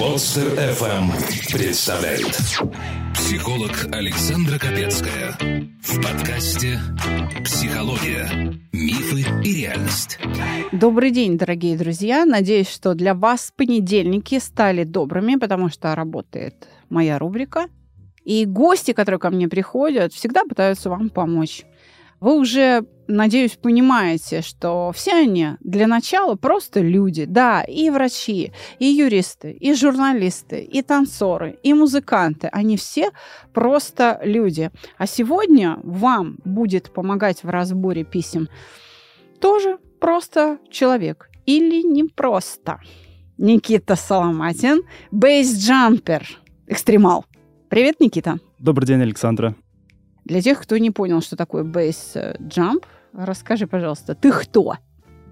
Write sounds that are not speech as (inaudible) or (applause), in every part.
Подстер FM представляет Психолог Александра Капецкая в подкасте «Психология. Мифы и реальность». Добрый день, дорогие друзья. Надеюсь, что для вас понедельники стали добрыми, потому что работает моя рубрика. И гости, которые ко мне приходят, всегда пытаются вам помочь. Вы уже, надеюсь, понимаете, что все они для начала просто люди. Да, и врачи, и юристы, и журналисты, и танцоры, и музыканты. Они все просто люди. А сегодня вам будет помогать в разборе писем тоже просто человек. Или не просто. Никита Соломатин, бейсджампер, экстремал. Привет, Никита. Добрый день, Александра. Для тех, кто не понял, что такое бейс-джамп, расскажи, пожалуйста, ты кто?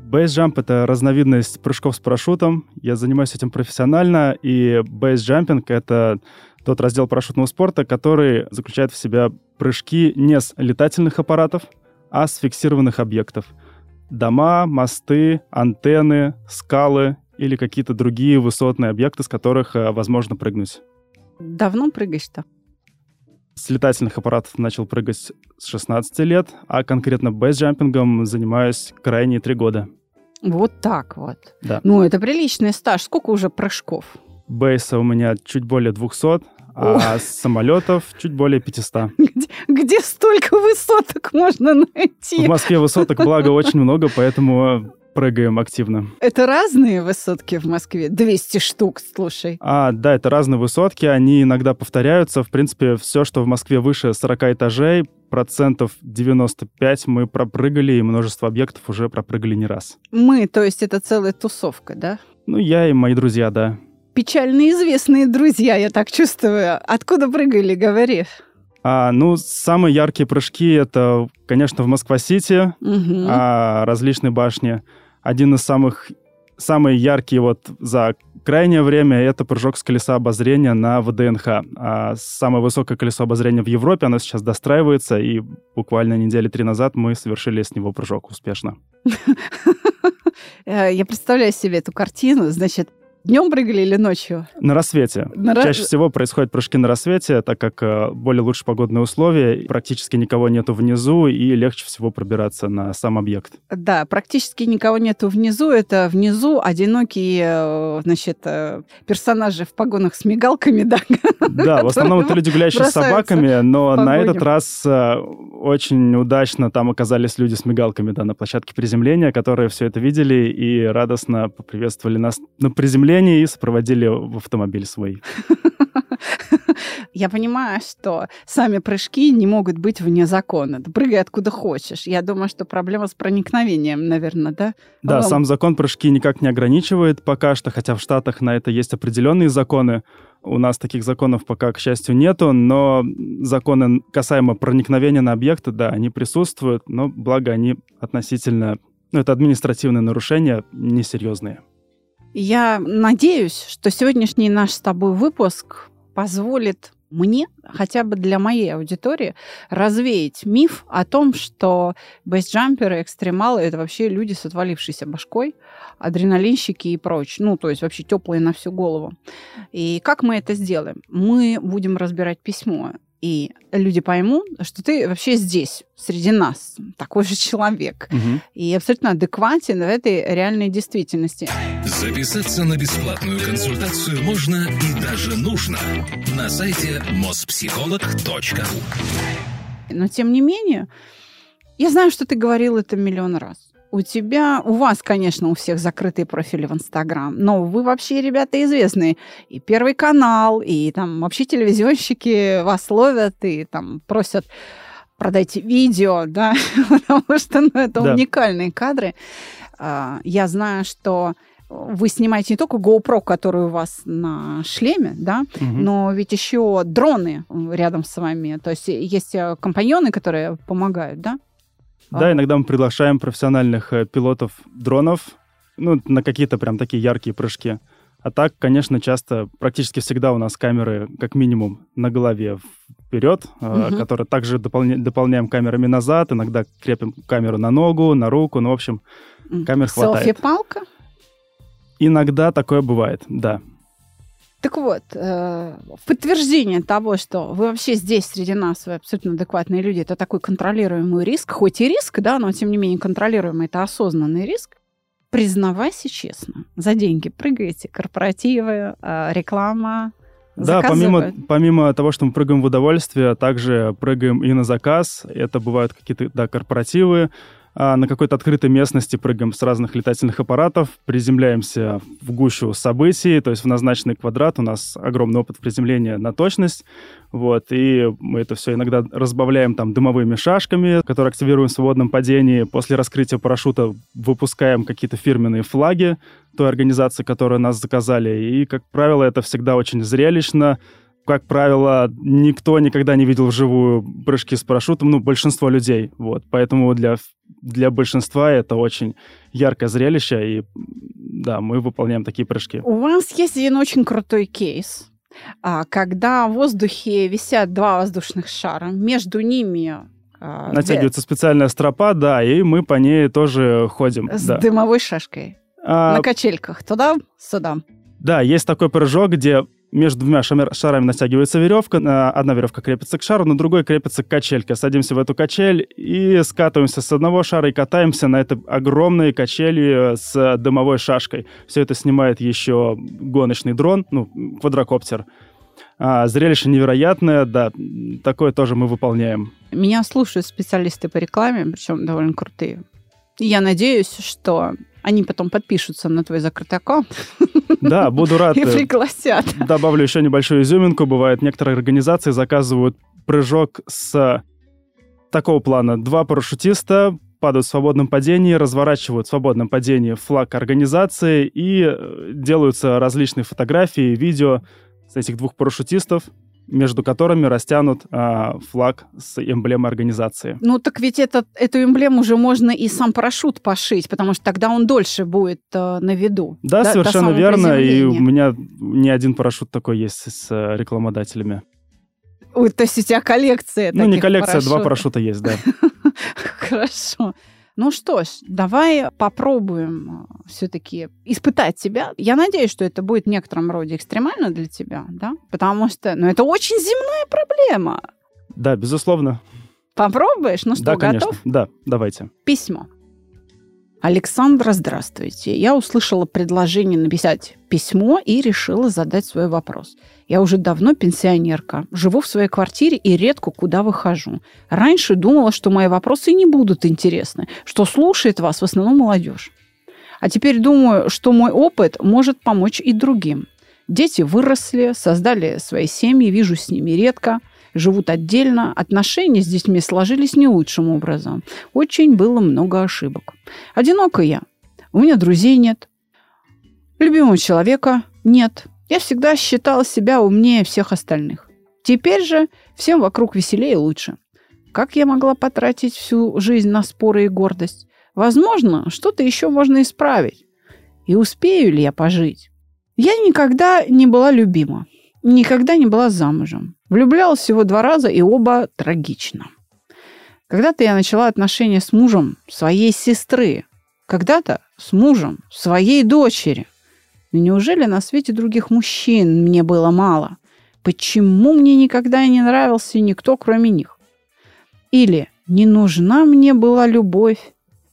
Бейсджамп — это разновидность прыжков с парашютом. Я занимаюсь этим профессионально, и бейсджампинг — это тот раздел парашютного спорта, который заключает в себя прыжки не с летательных аппаратов, а с фиксированных объектов. Дома, мосты, антенны, скалы или какие-то другие высотные объекты, с которых э, возможно прыгнуть. Давно прыгаешь-то? С летательных аппаратов начал прыгать с 16 лет, а конкретно бейсджампингом занимаюсь крайние три года. Вот так вот. Да. Ну, это приличный стаж. Сколько уже прыжков? Бейса у меня чуть более 200, а с самолетов чуть более 500. (laughs) Где, где столько высоток можно найти? В Москве высоток, благо, очень много, поэтому прыгаем активно. Это разные высотки в Москве? 200 штук, слушай. А, да, это разные высотки, они иногда повторяются. В принципе, все, что в Москве выше 40 этажей, процентов 95 мы пропрыгали, и множество объектов уже пропрыгали не раз. Мы, то есть это целая тусовка, да? Ну, я и мои друзья, да. Печально известные друзья, я так чувствую. Откуда прыгали, говори? А, ну, самые яркие прыжки это, конечно, в Москва-Сити, Мгм. а, различные башни. Один из самых самые яркие вот за крайнее время это прыжок с колеса обозрения на ВДНХ. А самое высокое колесо обозрения в Европе, оно сейчас достраивается, и буквально недели три назад мы совершили с него прыжок успешно. (laughs) Э, Я представляю себе эту картину. Значит, днем прыгали или ночью? На рассвете. На Чаще всего происходят прыжки на рассвете, так как э, более лучше погодные условия, практически никого нету внизу, и легче всего пробираться на сам объект. Да, практически никого нету внизу. Это внизу одинокие, э, значит, э, персонажи в погонах с мигалками, (laughs) да. Да, в основном это люди, гуляющие с собаками, но на этот раз очень удачно там оказались люди с мигалками, да, на площадке приземления, которые все это видели и радостно поприветствовали нас на приземлении и сопроводили в автомобиль свой. Я понимаю, что сами прыжки не могут быть вне закона. Ты прыгай откуда хочешь. Я думаю, что проблема с проникновением, наверное, да? Да, Вам- сам закон прыжки никак не ограничивает пока что, хотя в Штатах на это есть определенные законы. У нас таких законов пока, к счастью, нету, но законы касаемо проникновения на объекты, да, они присутствуют, но благо они относительно... Ну, это административные нарушения, несерьезные. Я надеюсь, что сегодняшний наш с тобой выпуск позволит мне, хотя бы для моей аудитории, развеять миф о том, что бейсджамперы, экстремалы — это вообще люди с отвалившейся башкой, адреналинщики и прочее. Ну, то есть вообще теплые на всю голову. И как мы это сделаем? Мы будем разбирать письмо, и люди поймут, что ты вообще здесь, среди нас, такой же человек, Мгм. и абсолютно адекватен в этой реальной действительности. Записаться на бесплатную консультацию можно и даже нужно на сайте mospsycholog.ru Но тем не менее, я знаю, что ты говорил это миллион раз. У тебя, у вас, конечно, у всех закрытые профили в Инстаграм, но вы вообще, ребята, известные. И Первый канал, и там вообще телевизионщики вас ловят и там просят продайте видео, (laughs) да, потому что ну, это Да. уникальные кадры. А, Я знаю, что вы снимаете не только GoPro, который у вас на шлеме, да, Мгм. но ведь еще дроны рядом с вами. То есть есть э, компаньоны, которые помогают, да? Да, иногда мы приглашаем профессиональных э, пилотов дронов, ну, на какие-то прям такие яркие прыжки. А так, конечно, часто, практически всегда у нас камеры, как минимум, на голове вперед, э, Мгм. которые также дополня- дополняем камерами назад, иногда крепим камеру на ногу, на руку, ну, в общем, камер хватает. Селфи-палка? иногда такое бывает, да. Так вот, э, в подтверждение того, что вы вообще здесь среди нас, вы абсолютно адекватные люди, это такой контролируемый риск, хоть и риск, да, но тем не менее контролируемый, это осознанный риск. Признавайся честно, за деньги прыгаете, корпоративы, э, реклама, да, помимо, помимо того, что мы прыгаем в удовольствие, также прыгаем и на заказ. Это бывают какие-то да, корпоративы, а, на какой-то открытой местности прыгаем с разных летательных аппаратов, приземляемся в гущу событий, то есть в назначенный квадрат. У нас огромный опыт приземления на точность. Вот, и мы это все иногда разбавляем там дымовыми шашками, которые активируем в свободном падении. После раскрытия парашюта выпускаем какие-то фирменные флаги той организации, которую нас заказали. И, как правило, это всегда очень зрелищно как правило, никто никогда не видел вживую прыжки с парашютом, ну, большинство людей, вот. Поэтому для, для большинства это очень яркое зрелище, и да, мы выполняем такие прыжки. У вас есть один очень крутой кейс, а, когда в воздухе висят два воздушных шара, между ними а, Натягивается специальная стропа, да, и мы по ней тоже ходим. С да. дымовой шашкой. А... На качельках. Туда-сюда. Да, есть такой прыжок, где между двумя шарами натягивается веревка, одна веревка крепится к шару, на другой крепится к качельке. Садимся в эту качель и скатываемся с одного шара и катаемся на этой огромной качели с дымовой шашкой. Все это снимает еще гоночный дрон, ну, квадрокоптер. А, зрелище невероятное, да, такое тоже мы выполняем. Меня слушают специалисты по рекламе, причем довольно крутые. Я надеюсь, что они потом подпишутся на твой закрытый аккаунт. Да, буду рад. И э, пригласят. Добавлю еще небольшую изюминку. Бывает, некоторые организации заказывают прыжок с такого плана. Два парашютиста падают в свободном падении, разворачивают в свободном падении флаг организации и э, делаются различные фотографии, видео с этих двух парашютистов, между которыми растянут а, флаг с эмблемой организации. Ну так ведь это, эту эмблему уже можно и сам парашют пошить, потому что тогда он дольше будет а, на виду. Да, до, совершенно до верно. И у меня не один парашют такой есть с рекламодателями. Ой, то есть у тебя коллекция Ну, не коллекция, парашютов. два парашюта есть, да. (laughs) Хорошо. Ну что ж, давай попробуем э, все-таки испытать себя. Я надеюсь, что это будет в некотором роде экстремально для тебя, да? Потому что, ну, это очень земная проблема. Да, безусловно. Попробуешь? Ну что, да, готов? Конечно. Да, давайте. Письмо. Александра, здравствуйте. Я услышала предложение написать письмо и решила задать свой вопрос. Я уже давно пенсионерка, живу в своей квартире и редко куда выхожу. Раньше думала, что мои вопросы не будут интересны, что слушает вас в основном молодежь. А теперь думаю, что мой опыт может помочь и другим. Дети выросли, создали свои семьи, вижу с ними редко – живут отдельно, отношения с детьми сложились не лучшим образом. Очень было много ошибок. Одинока я. У меня друзей нет. Любимого человека нет. Я всегда считала себя умнее всех остальных. Теперь же всем вокруг веселее и лучше. Как я могла потратить всю жизнь на споры и гордость? Возможно, что-то еще можно исправить. И успею ли я пожить? Я никогда не была любима. Никогда не была замужем. Влюблялась всего два раза, и оба трагично. Когда-то я начала отношения с мужем своей сестры. Когда-то с мужем своей дочери. Но неужели на свете других мужчин мне было мало? Почему мне никогда не нравился никто, кроме них? Или не нужна мне была любовь?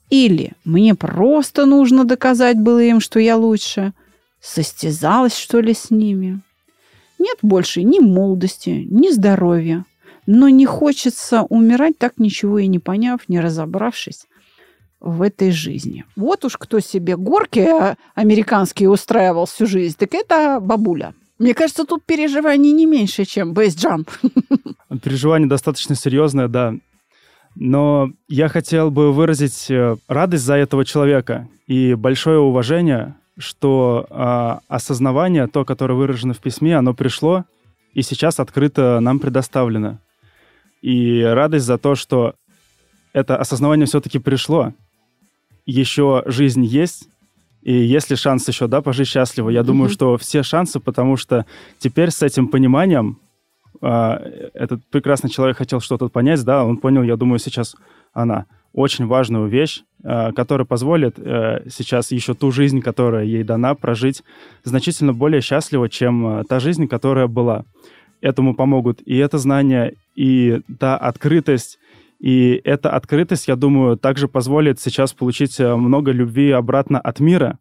Или мне просто нужно доказать было им, что я лучше? Состязалась, что ли, с ними? Нет больше ни молодости, ни здоровья. Но не хочется умирать, так ничего и не поняв, не разобравшись в этой жизни. Вот уж кто себе горки а, американские устраивал всю жизнь, так это бабуля. Мне кажется, тут переживаний не меньше, чем бейсджамп. (laughs) Переживание достаточно серьезное, да. Но я хотел бы выразить э, радость за этого человека и большое уважение что э, осознавание, то, которое выражено в письме, оно пришло и сейчас открыто нам предоставлено. И радость за то, что это осознавание все-таки пришло. Еще жизнь есть, и есть ли шанс еще, да, пожить счастливо? Я mm-hmm. думаю, что все шансы, потому что теперь с этим пониманием э, этот прекрасный человек хотел что-то понять, да, он понял, я думаю, сейчас она очень важную вещь который позволит э, сейчас еще ту жизнь, которая ей дана, прожить значительно более счастливо, чем э, та жизнь, которая была. Этому помогут и это знание, и та открытость, и эта открытость, я думаю, также позволит сейчас получить э, много любви обратно от мира,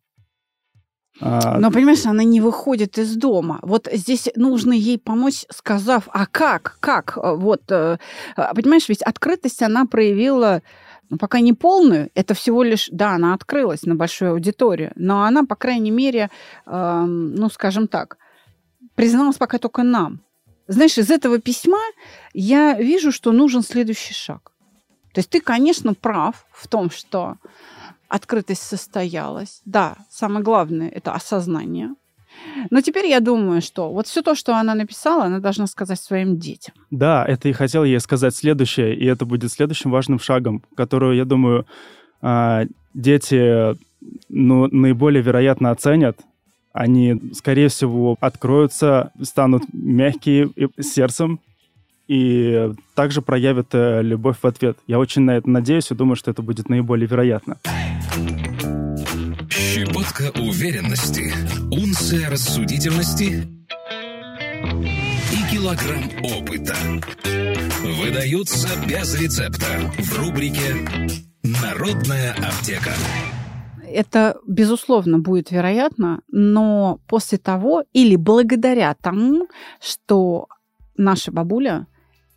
а, Но, понимаешь, она не выходит из дома. Вот здесь нужно ей помочь, сказав, а как, как? Вот, э, понимаешь, ведь открытость она проявила ну, пока не полную, это всего лишь, да, она открылась на большую аудиторию, но она, по крайней мере, э, ну, скажем так, призналась пока только нам. Знаешь, из этого письма я вижу, что нужен следующий шаг. То есть ты, конечно, прав в том, что открытость состоялась. Да, самое главное – это осознание. Но теперь я думаю, что вот все то, что она написала, она должна сказать своим детям. Да, это и хотел ей сказать следующее, и это будет следующим важным шагом, который, я думаю, а, дети ну, наиболее вероятно оценят. Они, скорее всего, откроются, станут мягкие сердцем, и также проявят э, любовь в ответ. Я очень на это надеюсь и думаю, что это будет наиболее вероятно. Щепотка уверенности, унция рассудительности и килограмм опыта выдаются без рецепта в рубрике «Народная аптека». Это, безусловно, будет вероятно, но после того или благодаря тому, что наша бабуля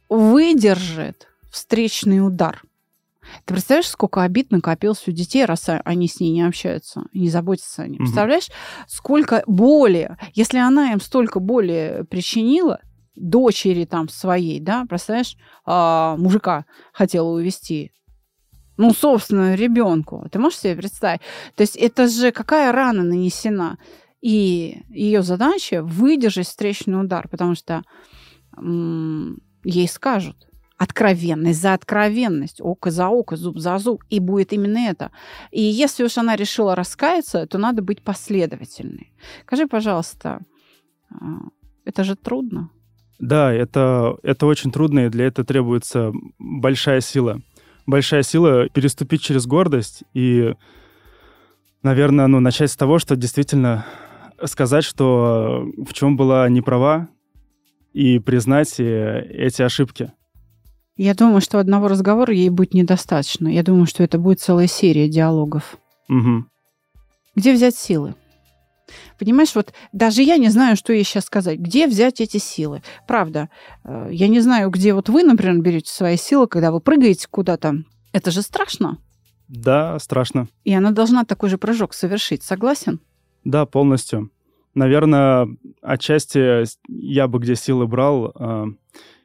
выдержит встречный удар. Ты представляешь, сколько обид накопилось у детей, раз они с ней не общаются, не заботятся о ней. Угу. Представляешь, сколько боли, если она им столько боли причинила, дочери там своей, да, представляешь, а, мужика хотела увести, ну, собственно, ребенку. Ты можешь себе представить? То есть это же какая рана нанесена? И ее задача выдержать встречный удар, потому что ей скажут. Откровенность за откровенность, око за око, зуб за зуб. И будет именно это. И если уж она решила раскаяться, то надо быть последовательной. Скажи, пожалуйста, а, это же трудно. Да, это, это очень трудно, и для этого требуется большая сила. Большая сила переступить через гордость и, наверное, ну, начать с того, что действительно сказать, что в чем была не права, и признать э, эти ошибки. Я думаю, что одного разговора ей будет недостаточно. Я думаю, что это будет целая серия диалогов. Угу. Где взять силы? Понимаешь, вот даже я не знаю, что ей сейчас сказать. Где взять эти силы? Правда, э, я не знаю, где вот вы, например, берете свои силы, когда вы прыгаете куда-то. Это же страшно. Да, страшно. И она должна такой же прыжок совершить. Согласен? Да, полностью наверное, отчасти я бы где силы брал э,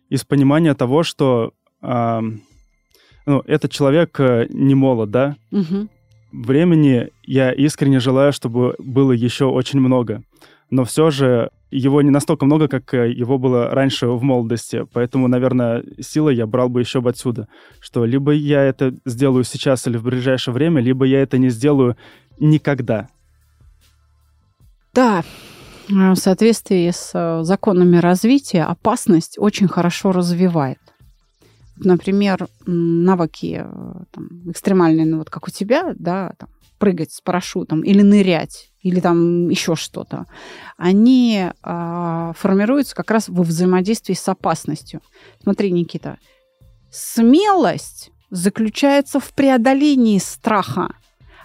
из понимания того, что ну, этот человек э, не молод, да? Угу. Времени я искренне желаю, чтобы было еще очень много. Но все же его не настолько много, как э, его было раньше в молодости. Поэтому, наверное, силы я брал бы еще бы отсюда. Что либо я это сделаю сейчас или в ближайшее время, либо я это не сделаю никогда. Да, в соответствии с э, законами развития опасность очень хорошо развивает. Например, навыки э, там, экстремальные, ну, вот как у тебя, да, там, прыгать с парашютом или нырять, или там еще что-то, они а, формируются как раз во взаимодействии с опасностью. Смотри, Никита, смелость заключается в преодолении страха,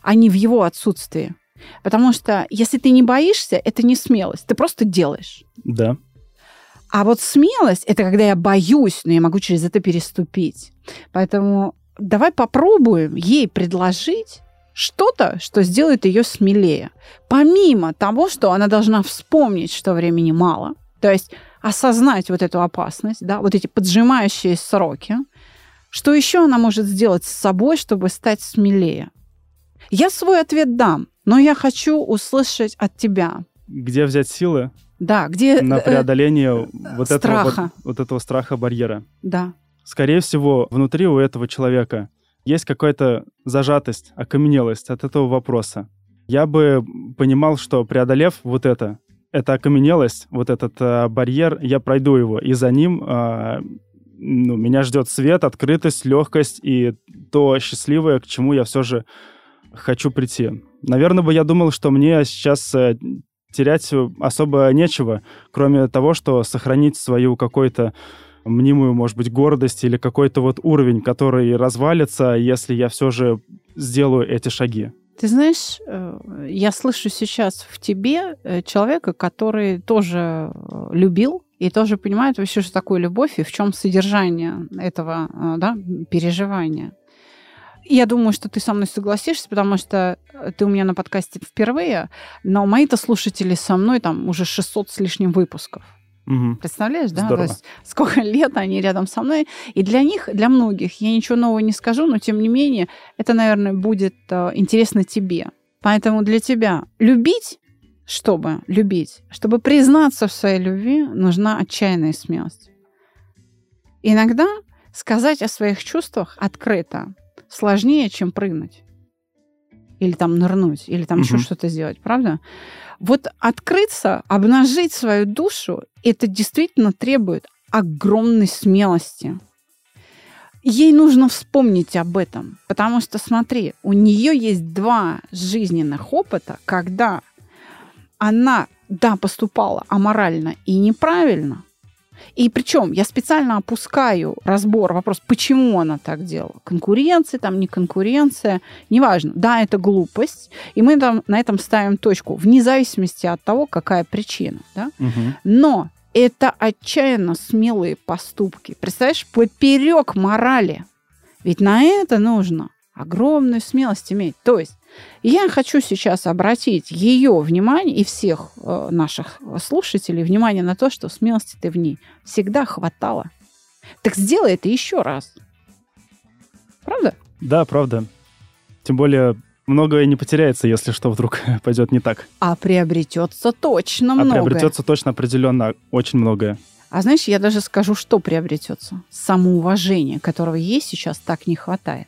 а не в его отсутствии. Потому что если ты не боишься, это не смелость. Ты просто делаешь. Да. А вот смелость это когда я боюсь, но я могу через это переступить. Поэтому давай попробуем ей предложить что-то, что сделает ее смелее. Помимо того, что она должна вспомнить, что времени мало, то есть осознать вот эту опасность, да, вот эти поджимающие сроки, что еще она может сделать с собой, чтобы стать смелее? Я свой ответ дам но я хочу услышать от тебя. Где взять силы? Да, где... На э, преодоление э, вот, страха. Этого, вот, вот этого страха барьера. Да. Скорее всего, внутри у этого человека есть какая-то зажатость, окаменелость от этого вопроса. Я бы понимал, что преодолев вот это, эта окаменелость, вот этот э, барьер, я пройду его, и за ним э, ну, меня ждет свет, открытость, легкость и то счастливое, к чему я все же хочу прийти. Наверное, бы я думал, что мне сейчас э, терять особо нечего, кроме того, что сохранить свою какой-то мнимую, может быть, гордость или какой-то вот уровень, который развалится, если я все же сделаю эти шаги. Ты знаешь, э, я слышу сейчас в тебе э, человека, который тоже э, любил и тоже понимает вообще, что такое любовь и в чем содержание этого да, переживания. Я думаю, что ты со мной согласишься, потому что ты у меня на подкасте впервые, но мои-то слушатели со мной там уже 600 с лишним выпусков. Угу. Представляешь, да? Здорово. То есть сколько лет они рядом со мной. И для них, для многих, я ничего нового не скажу, но тем не менее, это, наверное, будет э, интересно тебе. Поэтому для тебя любить, чтобы любить, чтобы признаться в своей любви, нужна отчаянная смелость. Иногда сказать о своих чувствах открыто сложнее, чем прыгнуть. Или там нырнуть, или там еще Мгм. что-то сделать, правда? Вот открыться, обнажить свою душу, это действительно требует огромной смелости. Ей нужно вспомнить об этом, потому что, смотри, у нее есть два жизненных опыта, когда она, да, поступала аморально и неправильно, и причем я специально опускаю разбор, вопрос, почему она так делала. Конкуренция, там не конкуренция, неважно. Да, это глупость, и мы там на этом ставим точку, вне зависимости от того, какая причина. Да? Мгм. Но это отчаянно смелые поступки. Представляешь, поперек морали. Ведь на это нужно огромную смелость иметь. То есть я хочу сейчас обратить ее внимание и всех э, наших слушателей внимание на то, что смелости ты в ней всегда хватало. Так сделай это еще раз. Правда? Да, правда. Тем более, многое не потеряется, если что вдруг (laughs) пойдет не так. А приобретется точно А многое. приобретется точно определенно очень многое. А знаешь, я даже скажу, что приобретется. Самоуважение, которого ей сейчас так не хватает.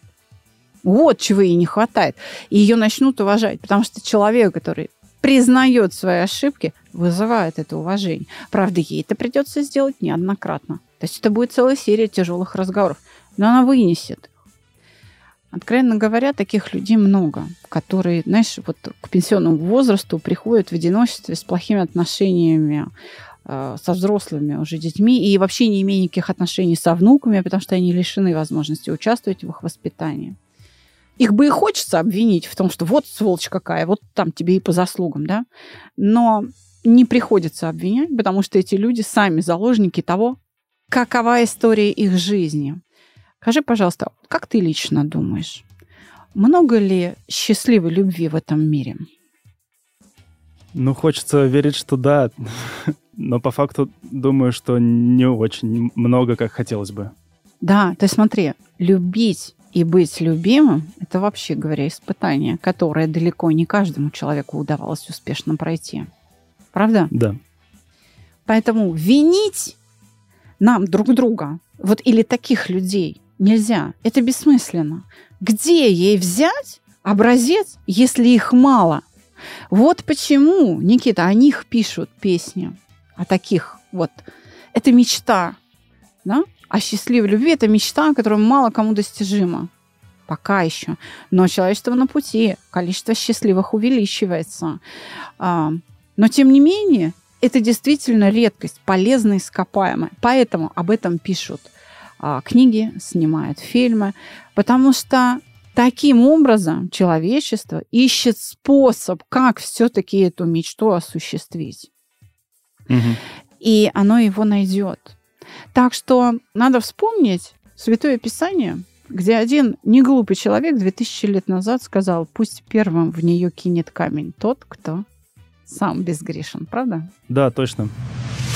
Вот чего ей не хватает. И ее начнут уважать, потому что человек, который признает свои ошибки, вызывает это уважение. Правда, ей это придется сделать неоднократно. То есть это будет целая серия тяжелых разговоров. Но она вынесет. Откровенно говоря, таких людей много, которые, знаешь, вот к пенсионному возрасту приходят в одиночестве с плохими отношениями э, со взрослыми уже детьми и вообще не имея никаких отношений со внуками, потому что они лишены возможности участвовать в их воспитании. Их бы и хочется обвинить в том, что вот сволочь какая, вот там тебе и по заслугам, да? Но не приходится обвинять, потому что эти люди сами заложники того, какова история их жизни. Скажи, пожалуйста, как ты лично думаешь, много ли счастливой любви в этом мире? Ну, хочется верить, что да. (laughs) Но по факту думаю, что не очень много, как хотелось бы. Да, ты смотри, любить и быть любимым – это вообще говоря испытание, которое далеко не каждому человеку удавалось успешно пройти. Правда? Да. Поэтому винить нам друг друга, вот или таких людей нельзя. Это бессмысленно. Где ей взять образец, если их мало? Вот почему, Никита, о них пишут песни. О таких вот. Это мечта. Да? А счастливой любви – это мечта, которая мало кому достижима. Пока еще. Но человечество на пути. Количество счастливых увеличивается. А, Но, тем не менее, это действительно редкость, полезная, ископаемая. Поэтому об этом пишут а, книги, снимают фильмы. Потому что таким образом человечество ищет способ, как все-таки эту мечту осуществить. Мгм. И оно его найдет. Так что надо вспомнить Святое Писание, где один неглупый человек 2000 лет назад сказал, пусть первым в нее кинет камень тот, кто сам безгрешен, правда? Да, точно.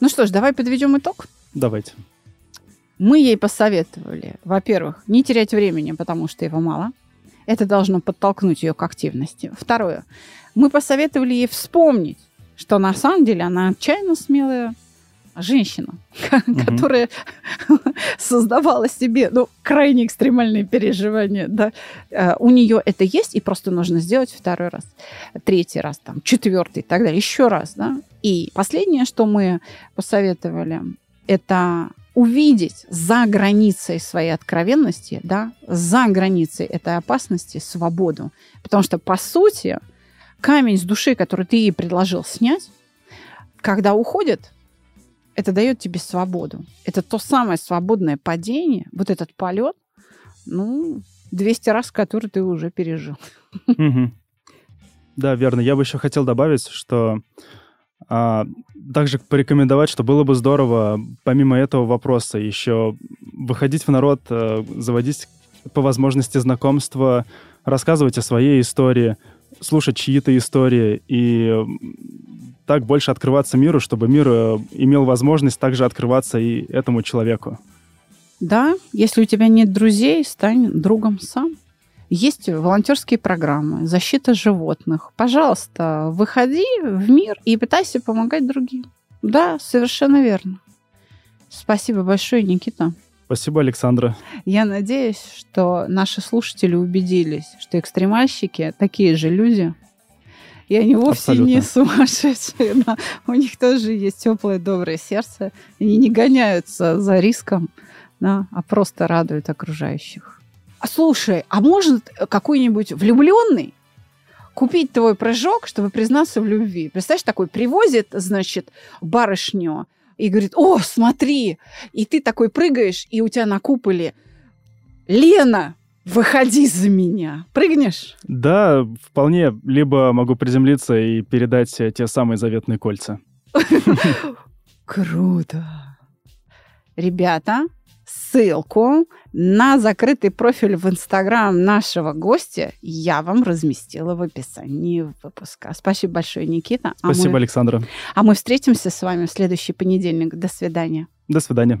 Ну что ж, давай подведем итог. Давайте. Мы ей посоветовали, во-первых, не терять времени, потому что его мало. Это должно подтолкнуть ее к активности. Второе. Мы посоветовали ей вспомнить, что на самом деле она отчаянно смелая женщина, (laughs) которая (laughs) создавала себе ну, крайне экстремальные переживания. Да. Э, у нее это есть, и просто нужно сделать второй раз, третий раз, там, четвертый и так далее, еще раз. Да. И последнее, что мы посоветовали, это увидеть за границей своей откровенности, да, за границей этой опасности свободу. Потому что, по сути, камень с души, который ты ей предложил снять, когда уходит, это дает тебе свободу. Это то самое свободное падение, вот этот полет, ну, 200 раз, который ты уже пережил. Да, верно. Я бы еще хотел добавить, что а, также порекомендовать, что было бы здорово, помимо этого вопроса, еще выходить в народ, а, заводить по возможности знакомства, рассказывать о своей истории, слушать чьи-то истории и так больше открываться миру, чтобы мир э, имел возможность также открываться и этому человеку. Да, если у тебя нет друзей, стань другом сам. Есть волонтерские программы, защита животных. Пожалуйста, выходи в мир и пытайся помогать другим. Да, совершенно верно. Спасибо большое, Никита. Спасибо, Александра. Я надеюсь, что наши слушатели убедились, что экстремальщики такие же люди, и они вовсе Абсолютно. не сумасшедшие. Да. У них тоже есть теплое, доброе сердце. Они не гоняются за риском, да, а просто радуют окружающих. А слушай, а может какой-нибудь влюбленный купить твой прыжок, чтобы признаться в любви? Представляешь, такой привозит, значит, барышню и говорит, о, смотри, и ты такой прыгаешь, и у тебя на куполе Лена, Выходи за меня. Прыгнешь? Да, вполне. Либо могу приземлиться и передать те самые заветные кольца. Круто. Ребята, ссылку на закрытый профиль в Инстаграм нашего гостя я вам разместила в описании выпуска. Спасибо большое, Никита. Спасибо, а мы... Александра. А мы встретимся с вами в следующий понедельник. До свидания. До свидания.